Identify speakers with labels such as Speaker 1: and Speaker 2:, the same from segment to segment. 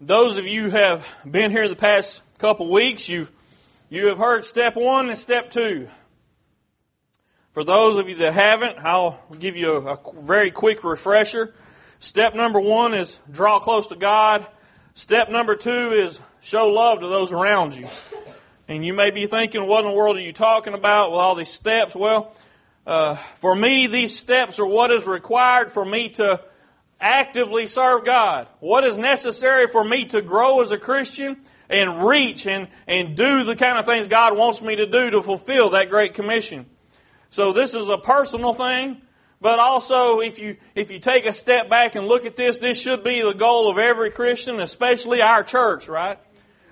Speaker 1: those of you who have been here the past couple weeks, you you have heard step one and step two. For those of you that haven't, I'll give you a, a very quick refresher. Step number one is draw close to God. Step number two is show love to those around you. And you may be thinking, what in the world are you talking about with all these steps? Well, uh, for me, these steps are what is required for me to actively serve God. What is necessary for me to grow as a Christian and reach and, and do the kind of things God wants me to do to fulfill that great commission. So this is a personal thing, but also if you, if you take a step back and look at this, this should be the goal of every Christian, especially our church, right?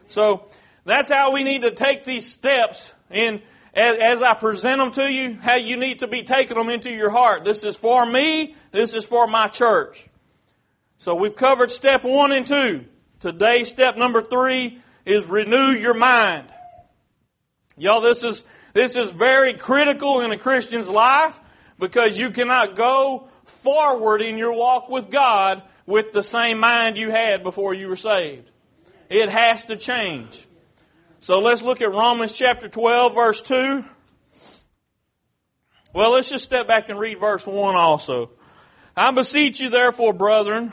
Speaker 1: So that's how we need to take these steps in as, as I present them to you, how you need to be taking them into your heart. This is for me, this is for my church. So we've covered step one and two. Today, step number three is renew your mind. Y'all, this is, this is very critical in a Christian's life because you cannot go forward in your walk with God with the same mind you had before you were saved. It has to change. So let's look at Romans chapter 12, verse 2. Well, let's just step back and read verse 1 also. I beseech you, therefore, brethren,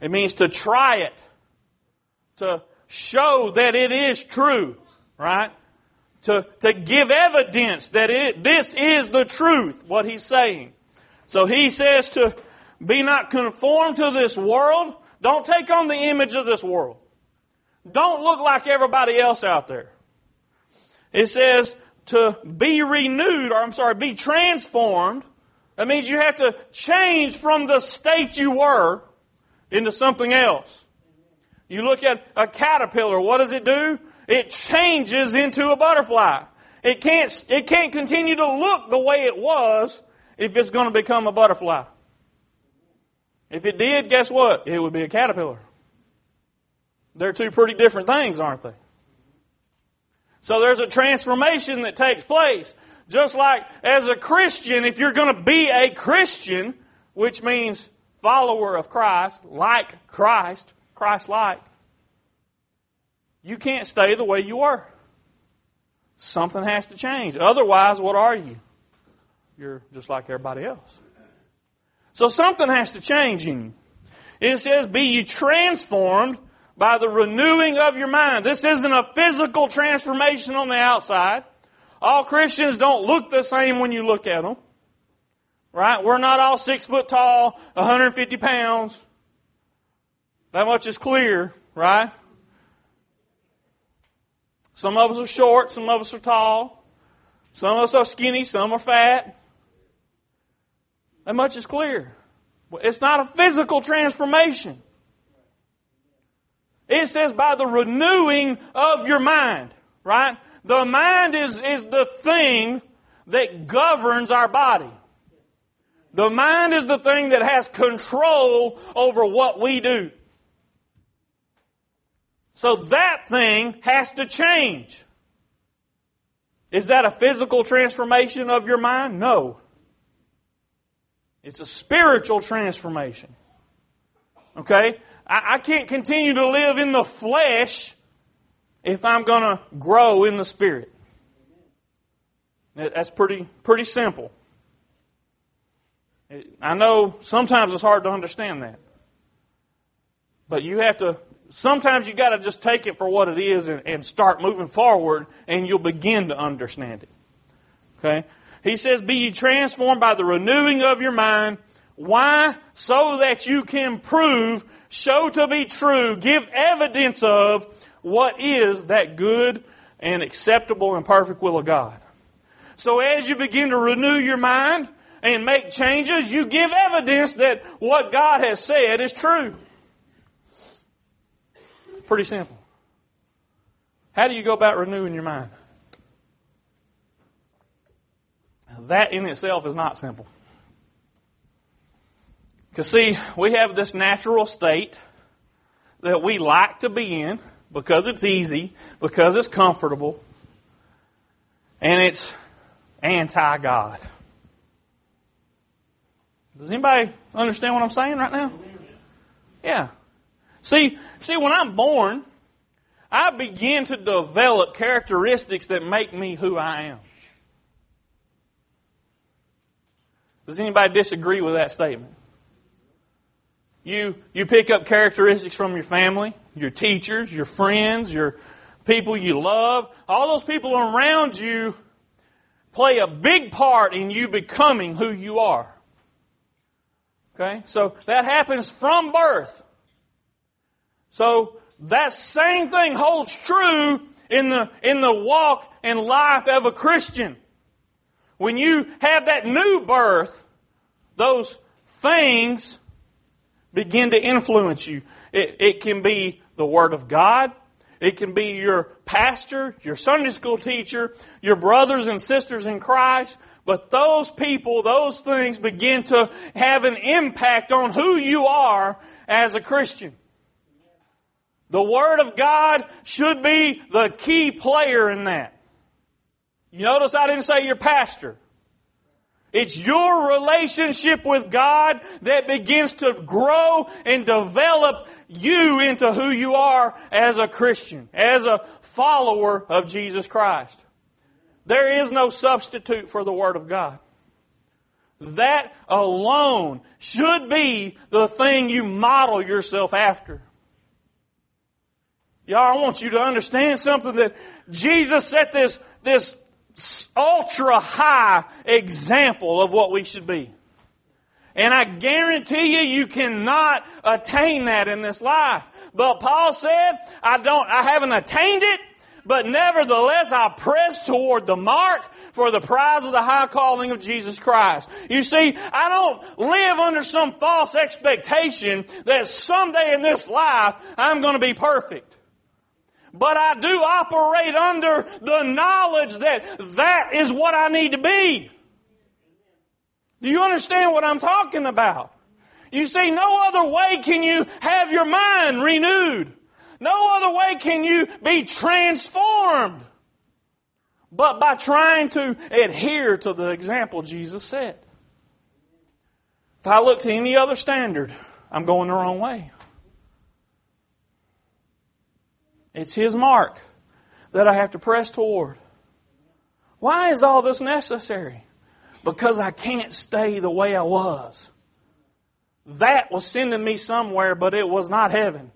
Speaker 1: It means to try it to show that it is true, right? To, to give evidence that it, this is the truth, what he's saying. So he says to be not conformed to this world. Don't take on the image of this world. Don't look like everybody else out there. It says to be renewed, or I'm sorry, be transformed. That means you have to change from the state you were into something else. You look at a caterpillar, what does it do? It changes into a butterfly. It can't, it can't continue to look the way it was if it's going to become a butterfly. If it did, guess what? It would be a caterpillar. They're two pretty different things, aren't they? So there's a transformation that takes place. Just like as a Christian, if you're going to be a Christian, which means follower of Christ, like Christ, Christ like, you can't stay the way you were. Something has to change. Otherwise, what are you? You're just like everybody else. So something has to change in you. It says, Be ye transformed by the renewing of your mind. This isn't a physical transformation on the outside. All Christians don't look the same when you look at them. Right? We're not all six foot tall, 150 pounds. That much is clear, right? Some of us are short, some of us are tall, some of us are skinny, some are fat. That much is clear. It's not a physical transformation. It says by the renewing of your mind, right? The mind is, is the thing that governs our body. The mind is the thing that has control over what we do. So that thing has to change. Is that a physical transformation of your mind? No. It's a spiritual transformation. Okay? I, I can't continue to live in the flesh if I'm going to grow in the spirit. That's pretty, pretty simple. I know sometimes it's hard to understand that. But you have to sometimes you got to just take it for what it is and, and, start moving forward, and you'll begin to understand it. Okay? He says, Be ye transformed by the renewing of your mind. Why? So that you can prove, show to be true, give evidence of what is that good and acceptable and perfect will of God. So as you begin to renew your mind and make changes, you give evidence that what God has said is true. Pretty simple. How do you go about renewing your mind? That in itself is not simple. Because, see, we have this natural state that we like to be in because it's easy, because it's comfortable, and it's anti God. Does anybody understand what I'm saying right now? Yeah. See, see, when I'm born, I begin to develop characteristics that make me who I am. Does anybody disagree with that statement? You, you pick up characteristics from your family, your teachers, your friends, your people you love. All those people around you play a big part in you becoming who you are. Okay? So that happens from birth. So that same thing holds true in the, in the walk and life of a Christian. When you have that new birth, those things begin to influence you. It, it can be the Word of God. It can be your pastor, your Sunday school teacher, your brothers and sisters in Christ. But those people, those things begin to have an impact on who you are as a Christian. The Word of God should be the key player in that. You notice I didn't say your pastor. It's your relationship with God that begins to grow and develop you into who you are as a Christian, as a follower of Jesus Christ. There is no substitute for the Word of God. That alone should be the thing you model yourself after. Y'all, I want you to understand something that Jesus set this, this ultra high example of what we should be. And I guarantee you, you cannot attain that in this life. But Paul said, I don't, I haven't attained it, but nevertheless I press toward the mark for the prize of the high calling of Jesus Christ. You see, I don't live under some false expectation that someday in this life I'm going to be perfect. But I do operate under the knowledge that that is what I need to be. Do you understand what I'm talking about? You see, no other way can you have your mind renewed. No other way can you be transformed but by trying to adhere to the example Jesus set. If I look to any other standard, I'm going the wrong way. It's His mark that I have to press toward. Why is all this necessary? Because I can't stay the way I was. That was sending me somewhere, but it was not heaven.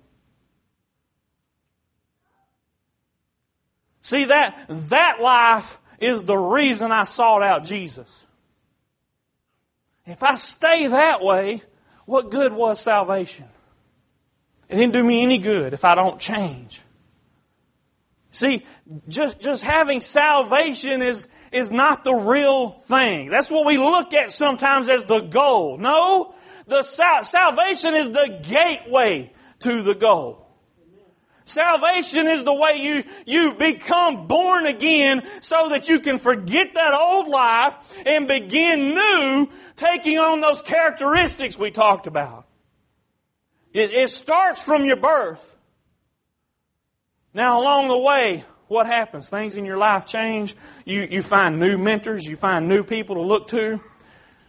Speaker 1: See that that life is the reason I sought out Jesus. If I stay that way, what good was salvation? It didn't do me any good if I don't change. See, just, just having salvation is, is not the real thing. That's what we look at sometimes as the goal. No, the sal- salvation is the gateway to the goal. Salvation is the way you, you become born again so that you can forget that old life and begin new, taking on those characteristics we talked about. It, it starts from your birth. Now, along the way, what happens? Things in your life change. You, you find new mentors. You find new people to look to.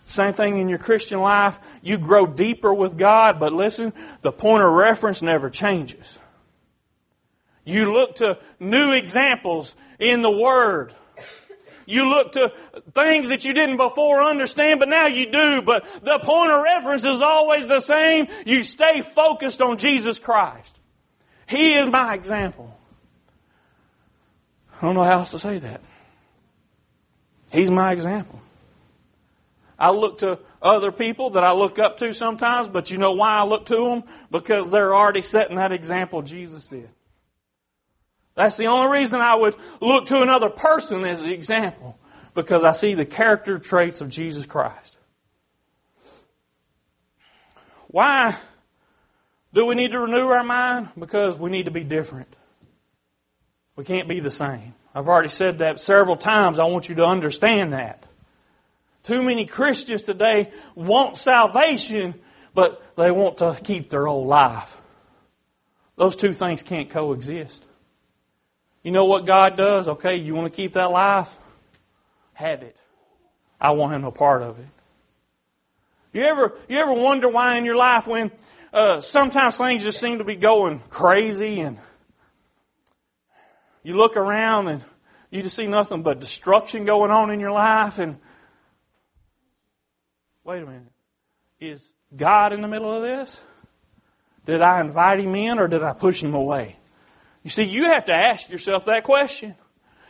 Speaker 1: Same thing in your Christian life. You grow deeper with God, but listen, the point of reference never changes. You look to new examples in the Word. You look to things that you didn't before understand, but now you do. But the point of reference is always the same. You stay focused on Jesus Christ. He is my example. I don't know how else to say that. He's my example. I look to other people that I look up to sometimes, but you know why I look to them? Because they're already setting that example Jesus did. That's the only reason I would look to another person as an example, because I see the character traits of Jesus Christ. Why Do we need to renew our mind? Because we need to be different. We can't be the same. I've already said that several times. I want you to understand that. Too many Christians today want salvation, but they want to keep their old life. Those two things can't coexist. You know what God does? Okay, you want to keep that life? Have it. I want him a part of it. You ever you ever wonder why in your life when uh, sometimes things just seem to be going crazy and you look around and you just see nothing but destruction going on in your life and wait a minute. Is God in the middle of this? Did I invite him in or did I push him away? You see, you have to ask yourself that question.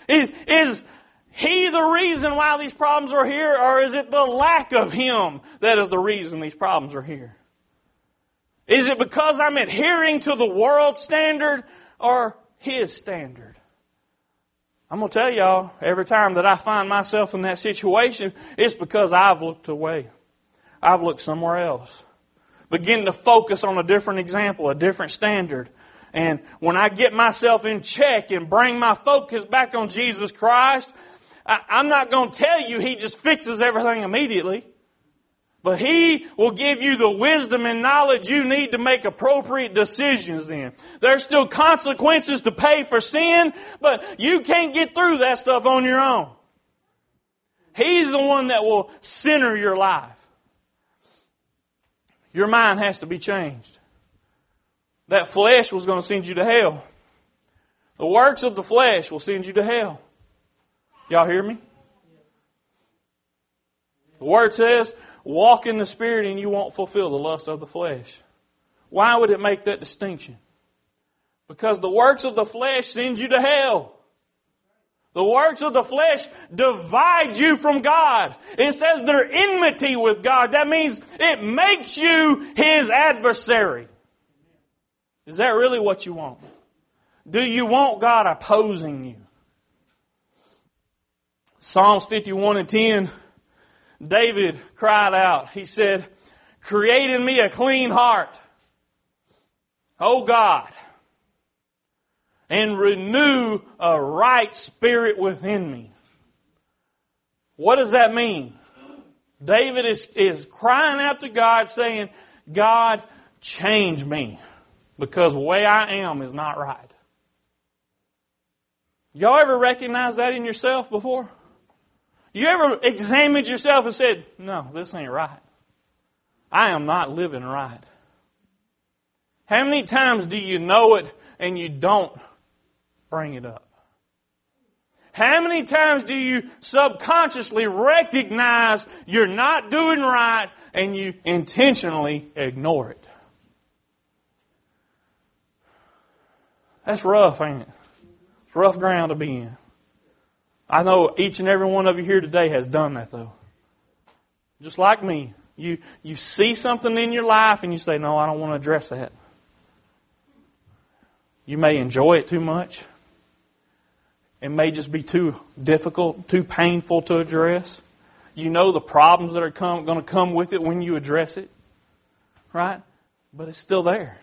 Speaker 1: Is, is he the reason why these problems are here or is it the lack of him that is the reason these problems are here? Is it because I'm adhering to the world standard or his standard? I'm going to tell y'all, every time that I find myself in that situation, it's because I've looked away. I've looked somewhere else. Begin to focus on a different example, a different standard. And when I get myself in check and bring my focus back on Jesus Christ, I, am not going to tell you He just fixes everything immediately. But He will give you the wisdom and knowledge you need to make appropriate decisions then. There's still consequences to pay for sin, but you can't get through that stuff on your own. He's the one that will center your life. Your mind has to be changed. That flesh was going to send you to hell. The works of the flesh will send you to hell. Y'all hear me? The word says, walk in the Spirit and you won't fulfill the lust of the flesh. Why would it make that distinction? Because the works of the flesh send you to hell. The works of the flesh divide you from God. It says they're enmity with God. That means it makes you his adversary. Is that really what you want? Do you want God opposing you? Psalms 51 and 10, David cried out. He said, Create in me a clean heart, O God, and renew a right spirit within me. What does that mean? David is, is crying out to God saying, God, change me because the way I am is not right. Y'all ever recognize that in yourself before? You ever examined yourself and said, no, this ain't right. I am not living right. How many times do you know it and you don't bring it up? How many times do you subconsciously recognize you're not doing right and you intentionally ignore it? That's rough, ain't it? It's rough ground to be in. I know each and every one of you here today has done that though. Just like me. You, you see something in your life and you say, no, I don't want to address that. You may enjoy it too much. It may just be too difficult, too painful to address. You know the problems that are come, going to come with it when you address it. Right? But it's still there.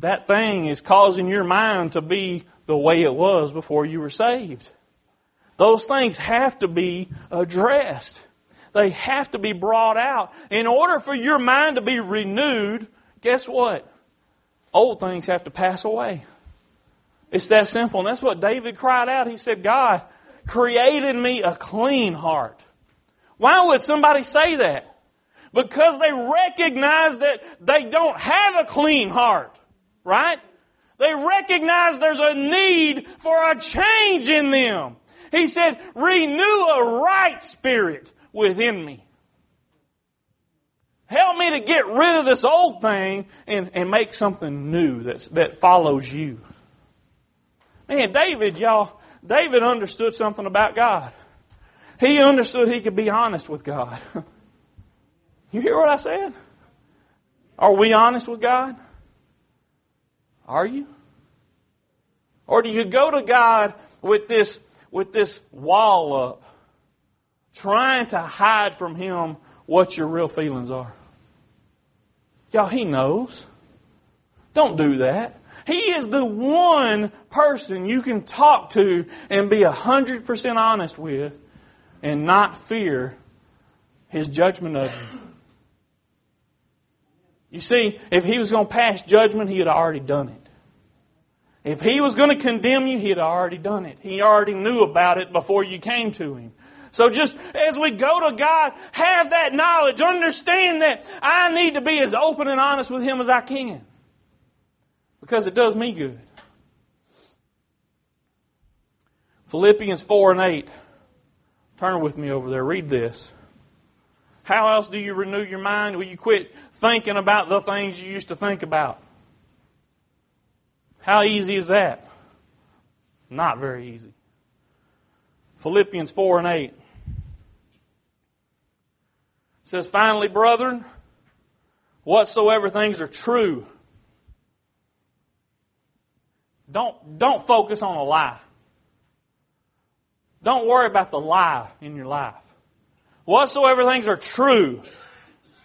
Speaker 1: That thing is causing your mind to be the way it was before you were saved. Those things have to be addressed. They have to be brought out. In order for your mind to be renewed, guess what? Old things have to pass away. It's that simple. And that's what David cried out. He said, God, create in me a clean heart. Why would somebody say that? Because they recognize that they don't have a clean heart. Right? They recognize there's a need for a change in them. He said, renew a right spirit within me. Help me to get rid of this old thing and, and make something new that's, that follows you. Man, David, y'all, David understood something about God. He understood he could be honest with God. you hear what I said? Are we honest with God? Are you? Or do you go to God with this, with this wall up, trying to hide from Him what your real feelings are? Y'all, He knows. Don't do that. He is the one person you can talk to and be 100% honest with and not fear His judgment of you. You see, if He was going to pass judgment, He had already done it. If He was going to condemn you, He had already done it. He already knew about it before you came to Him. So just as we go to God, have that knowledge. Understand that I need to be as open and honest with Him as I can. Because it does me good. Philippians 4 and 8. Turn with me over there. Read this. How else do you renew your mind? Will you quit thinking about the things you used to think about? How easy is that? Not very easy. Philippians 4 and 8 says, Finally, brethren, whatsoever things are true, don't, don't focus on a lie. Don't worry about the lie in your life. Whatsoever things are true,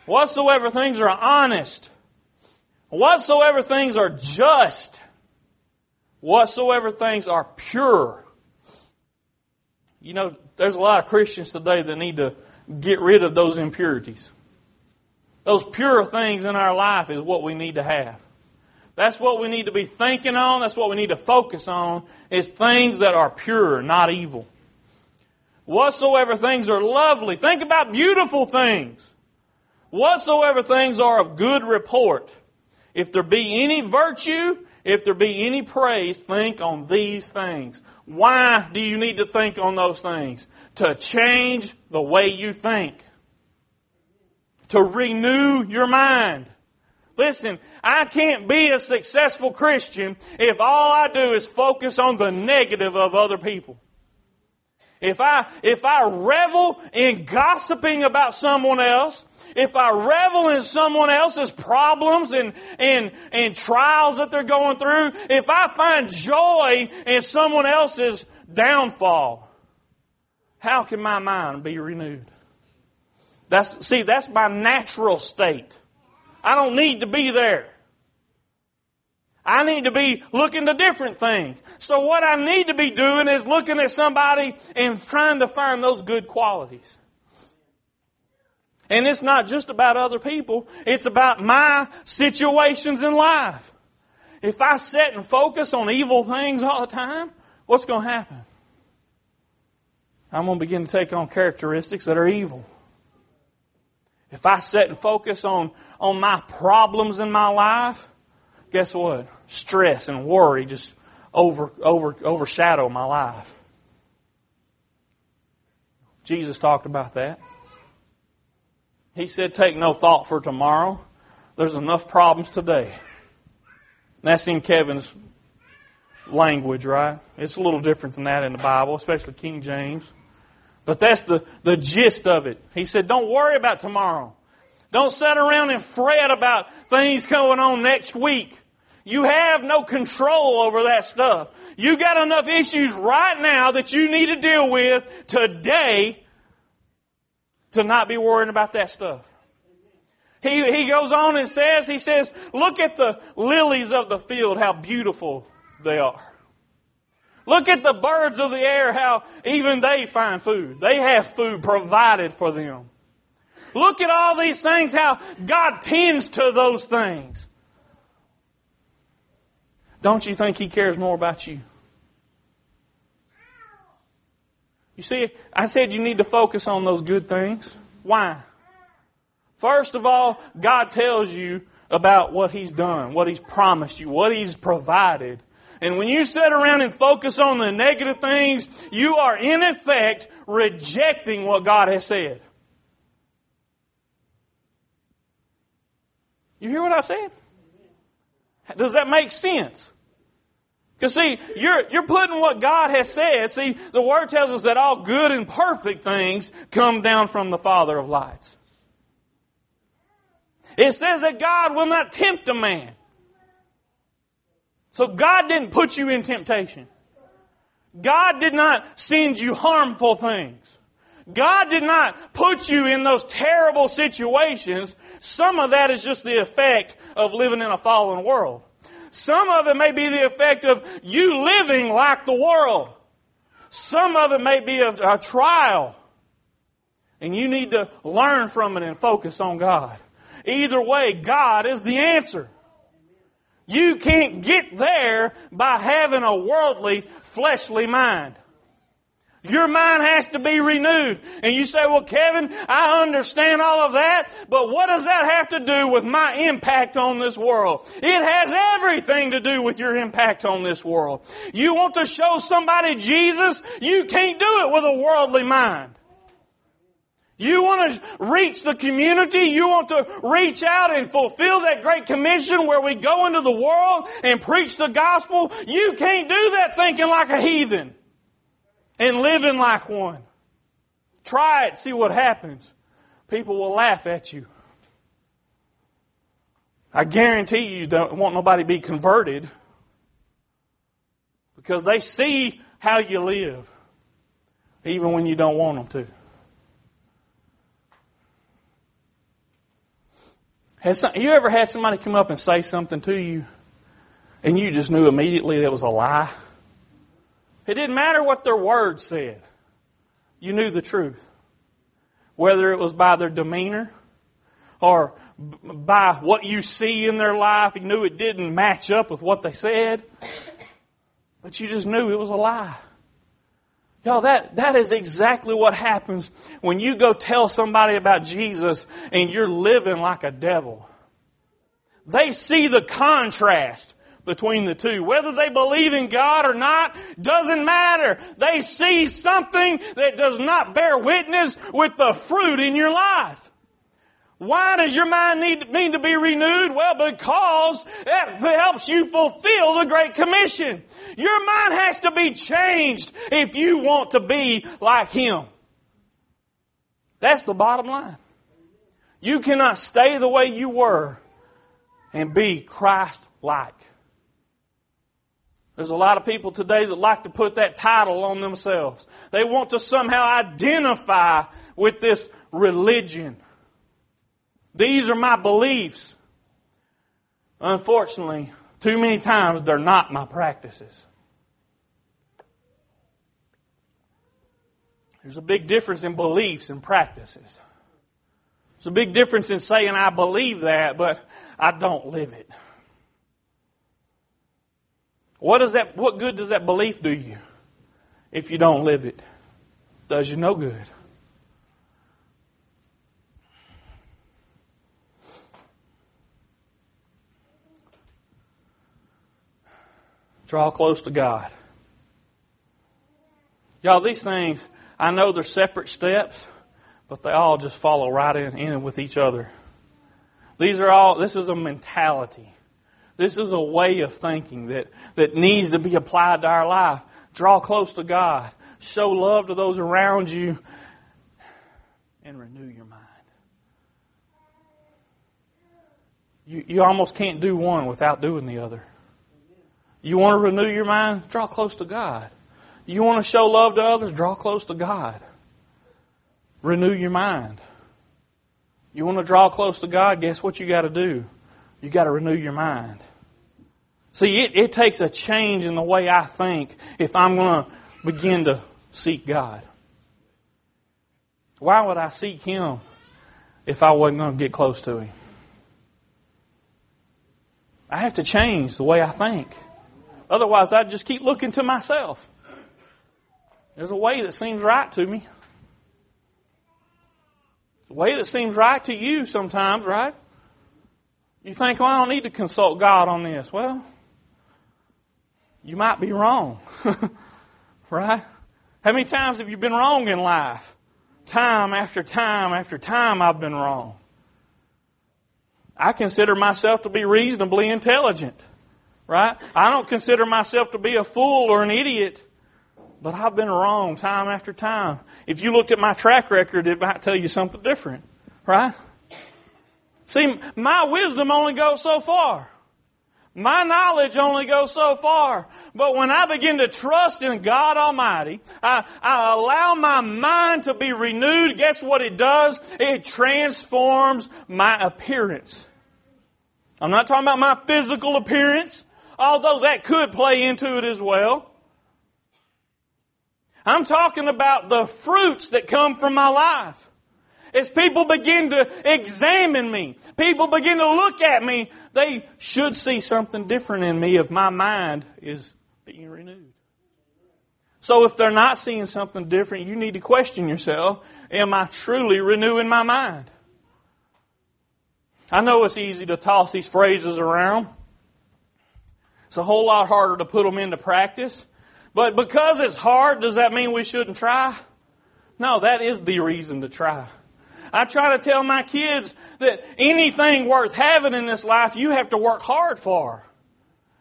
Speaker 1: whatsoever things are honest, whatsoever things are just, whatsoever things are pure. You know, there's a lot of Christians today that need to get rid of those impurities. Those pure things in our life is what we need to have. That's what we need to be thinking on. That's what we need to focus on is things that are pure, not evil. Whatsoever things are lovely. Think about beautiful things. Whatsoever things are of good report. If there be any virtue, if there be any praise, think on these things. Why do you need to think on those things? to change the way you think, to renew your mind. Listen, I can't be a successful Christian if all I do is focus on the negative of other people. If I, if I revel in gossiping about someone else, if I revel in someone else's problems and, and, and trials that they're going through, if I find joy in someone else's downfall, how can my mind be renewed? That's, see, that's my natural state. I don't need to be there. I need to be looking to different things. So what I need to be doing is looking at somebody and trying to find those good qualities. And it's not just about other people, it's about my situations in life. If I sit and focus on evil things all the time, what's going to happen? I'm going to begin to take on characteristics that are evil. If I sit and focus on, on my problems in my life, guess what? Stress and worry just over, over, overshadow my life. Jesus talked about that. He said, Take no thought for tomorrow. There's enough problems today. that's in Kevin's language, right? It's a little different than that in the Bible, especially King James. But that's the, the gist of it. He said, don't worry about tomorrow. Don't sit around and fret about things going on next week. You have no control over that stuff. You got enough issues right now that you need to deal with today to not be worrying about that stuff. He, he goes on and says, he says, look at the lilies of the field, how beautiful they are. Look at the birds of the air, how even they find food. They have food provided for them. Look at all these things, how God tends to those things. Don't you think He cares more about you? You see, I said you need to focus on those good things. Why? First of all, God tells you about what He's done, what He's promised you, what He's provided. And when you sit around and focus on the negative things, you are in effect rejecting what God has said. You hear what I said? Does that make sense? Because see, you're, you're putting what God has said. See, the Word tells us that all good and perfect things come down from the Father of lights. It says that God will not tempt a man so God didn't put you in temptation. God did not send you harmful things. God did not put you in those terrible situations. Some of that is just the effect of living in a fallen world. Some of it may be the effect of you living like the world. Some of it may be a, a trial. And you need to learn from it and focus on God. Either way, God is the answer. You can't get there by having a worldly, fleshly mind. Your mind has to be renewed. And you say, well, Kevin, I understand all of that, but what does that have to do with my impact on this world? It has everything to do with your impact on this world. You want to show somebody Jesus? You can't do it with a worldly mind. You want to reach the community. You want to reach out and fulfill that great commission where we go into the world and preach the gospel. You can't do that thinking like a heathen and living like one. Try it, see what happens. People will laugh at you. I guarantee you don't want nobody to be converted because they see how you live, even when you don't want them to. Has some, you ever had somebody come up and say something to you and you just knew immediately that was a lie? It didn't matter what their words said. You knew the truth. Whether it was by their demeanor or by what you see in their life, you knew it didn't match up with what they said. But you just knew it was a lie. Y'all, that, that is exactly what happens when you go tell somebody about Jesus and you're living like a devil. They see the contrast between the two. Whether they believe in God or not doesn't matter. They see something that does not bear witness with the fruit in your life. Why does your mind need, need to be renewed? Well, because it helps you fulfill the Great Commission. Your mind has to be changed if you want to be like Him. That's the bottom line. You cannot stay the way you were and be Christ-like. There's a lot of people today that like to put that title on themselves. They want to somehow identify with this religion. These are my beliefs. Unfortunately, too many times they're not my practices. There's a big difference in beliefs and practices. There's a big difference in saying I believe that, but I don't live it. What does that what good does that belief do you if you don't live it? Does you no good. Draw close to God. Y'all, these things, I know they're separate steps, but they all just follow right in, in with each other. These are all, this is a mentality. This is a way of thinking that, that needs to be applied to our life. Draw close to God. Show love to those around you. And renew your mind. You, you almost can't do one without doing the other. You want to renew your mind? Draw close to God. You want to show love to others? Draw close to God. Renew your mind. You want to draw close to God? Guess what you got to do? You got to renew your mind. See, it, it takes a change in the way I think if I'm going to begin to seek God. Why would I seek Him if I wasn't going to get close to Him? I have to change the way I think. Otherwise, I'd just keep looking to myself. There's a way that seems right to me. The way that seems right to you sometimes, right? You think, well, I don't need to consult God on this. Well, you might be wrong. right? How many times have you been wrong in life? Time after time after time, I've been wrong. I consider myself to be reasonably intelligent. Right? I don't consider myself to be a fool or an idiot, but I've been wrong time after time. If you looked at my track record, it might tell you something different. Right? See, my wisdom only goes so far. My knowledge only goes so far. But when I begin to trust in God Almighty, I, I, allow my mind to be renewed. Guess what it does? It transforms my appearance. I'm not talking about my physical appearance, although that could play into it as well. I'm talking about the fruits that come from my life. As people begin to examine me, people begin to look at me, they should see something different in me if my mind is being renewed. So if they're not seeing something different, you need to question yourself Am I truly renewing my mind? I know it's easy to toss these phrases around. It's a whole lot harder to put them into practice. But because it's hard, does that mean we shouldn't try? No, that is the reason to try. I try to tell my kids that anything worth having in this life, you have to work hard for.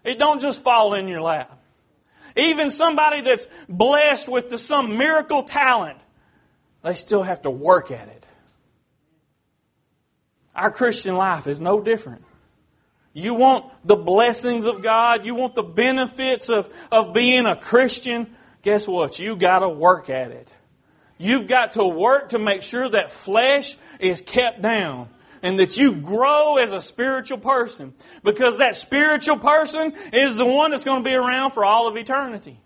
Speaker 1: It don't just fall in your lap. Even somebody that's blessed with the, some miracle talent, they still have to work at it. Our Christian life is no different. You want the blessings of God, you want the benefits of, of being a Christian, guess what? You gotta work at it. You've got to work to make sure that flesh is kept down and that you grow as a spiritual person because that spiritual person is the one that's going to be around for all of eternity.